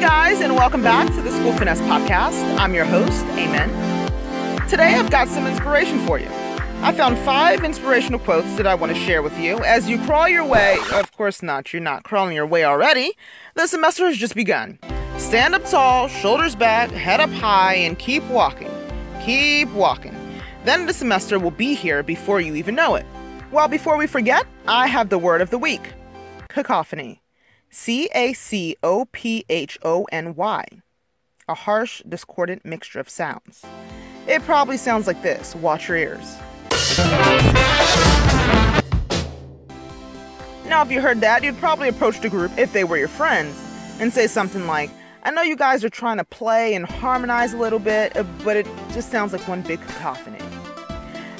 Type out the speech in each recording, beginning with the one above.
guys, and welcome back to the School Finesse Podcast. I'm your host, Amen. Today I've got some inspiration for you. I found five inspirational quotes that I want to share with you as you crawl your way. Of course not, you're not crawling your way already. The semester has just begun. Stand up tall, shoulders back, head up high, and keep walking. Keep walking. Then the semester will be here before you even know it. Well, before we forget, I have the word of the week cacophony. C A C O P H O N Y. A harsh, discordant mixture of sounds. It probably sounds like this. Watch your ears. Now, if you heard that, you'd probably approach the group if they were your friends and say something like, I know you guys are trying to play and harmonize a little bit, uh, but it just sounds like one big cacophony.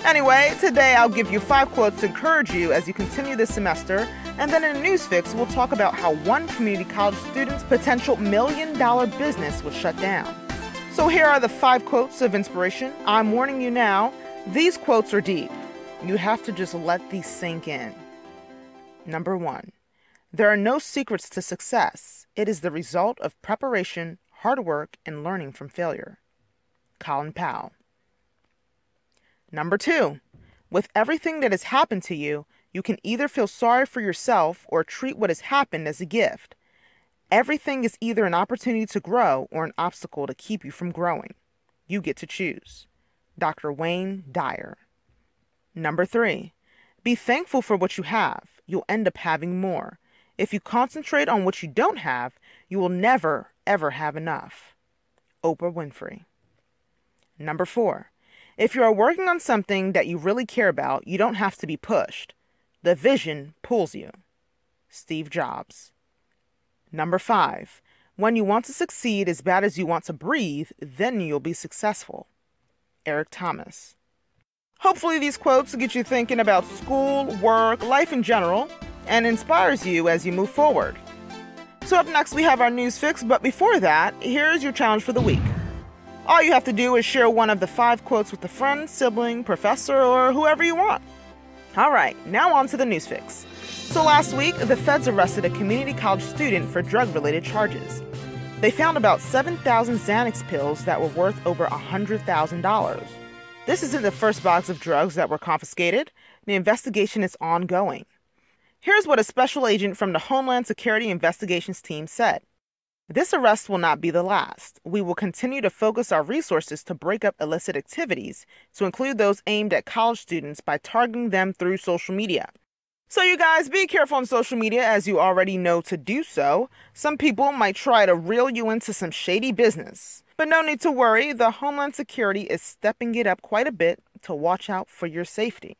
Anyway, today I'll give you five quotes to encourage you as you continue this semester, and then in a news fix, we'll talk about how one community college student's potential million dollar business was shut down. So here are the five quotes of inspiration. I'm warning you now, these quotes are deep. You have to just let these sink in. Number one, there are no secrets to success. It is the result of preparation, hard work, and learning from failure. Colin Powell. Number two, with everything that has happened to you, you can either feel sorry for yourself or treat what has happened as a gift. Everything is either an opportunity to grow or an obstacle to keep you from growing. You get to choose. Dr. Wayne Dyer. Number three, be thankful for what you have. You'll end up having more. If you concentrate on what you don't have, you will never, ever have enough. Oprah Winfrey. Number four, if you are working on something that you really care about, you don't have to be pushed. The vision pulls you. Steve Jobs. Number five, when you want to succeed as bad as you want to breathe, then you'll be successful. Eric Thomas. Hopefully, these quotes get you thinking about school, work, life in general, and inspires you as you move forward. So, up next, we have our news fix, but before that, here's your challenge for the week. All you have to do is share one of the five quotes with a friend, sibling, professor, or whoever you want. All right, now on to the news fix. So, last week, the feds arrested a community college student for drug related charges. They found about 7,000 Xanax pills that were worth over $100,000. This isn't the first box of drugs that were confiscated. The investigation is ongoing. Here's what a special agent from the Homeland Security Investigations Team said This arrest will not be the last. We will continue to focus our resources to break up illicit activities, to include those aimed at college students by targeting them through social media. So, you guys, be careful on social media as you already know to do so. Some people might try to reel you into some shady business. But no need to worry, the Homeland Security is stepping it up quite a bit to watch out for your safety.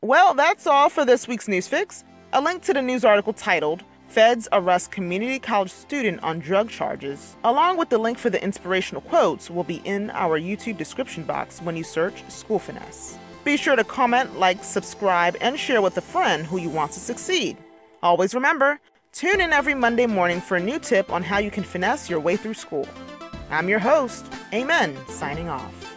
Well, that's all for this week's News Fix. A link to the news article titled, Feds Arrest Community College Student on Drug Charges, along with the link for the inspirational quotes, will be in our YouTube description box when you search School Finesse. Be sure to comment, like, subscribe, and share with a friend who you want to succeed. Always remember, tune in every Monday morning for a new tip on how you can finesse your way through school. I'm your host, Amen, signing off.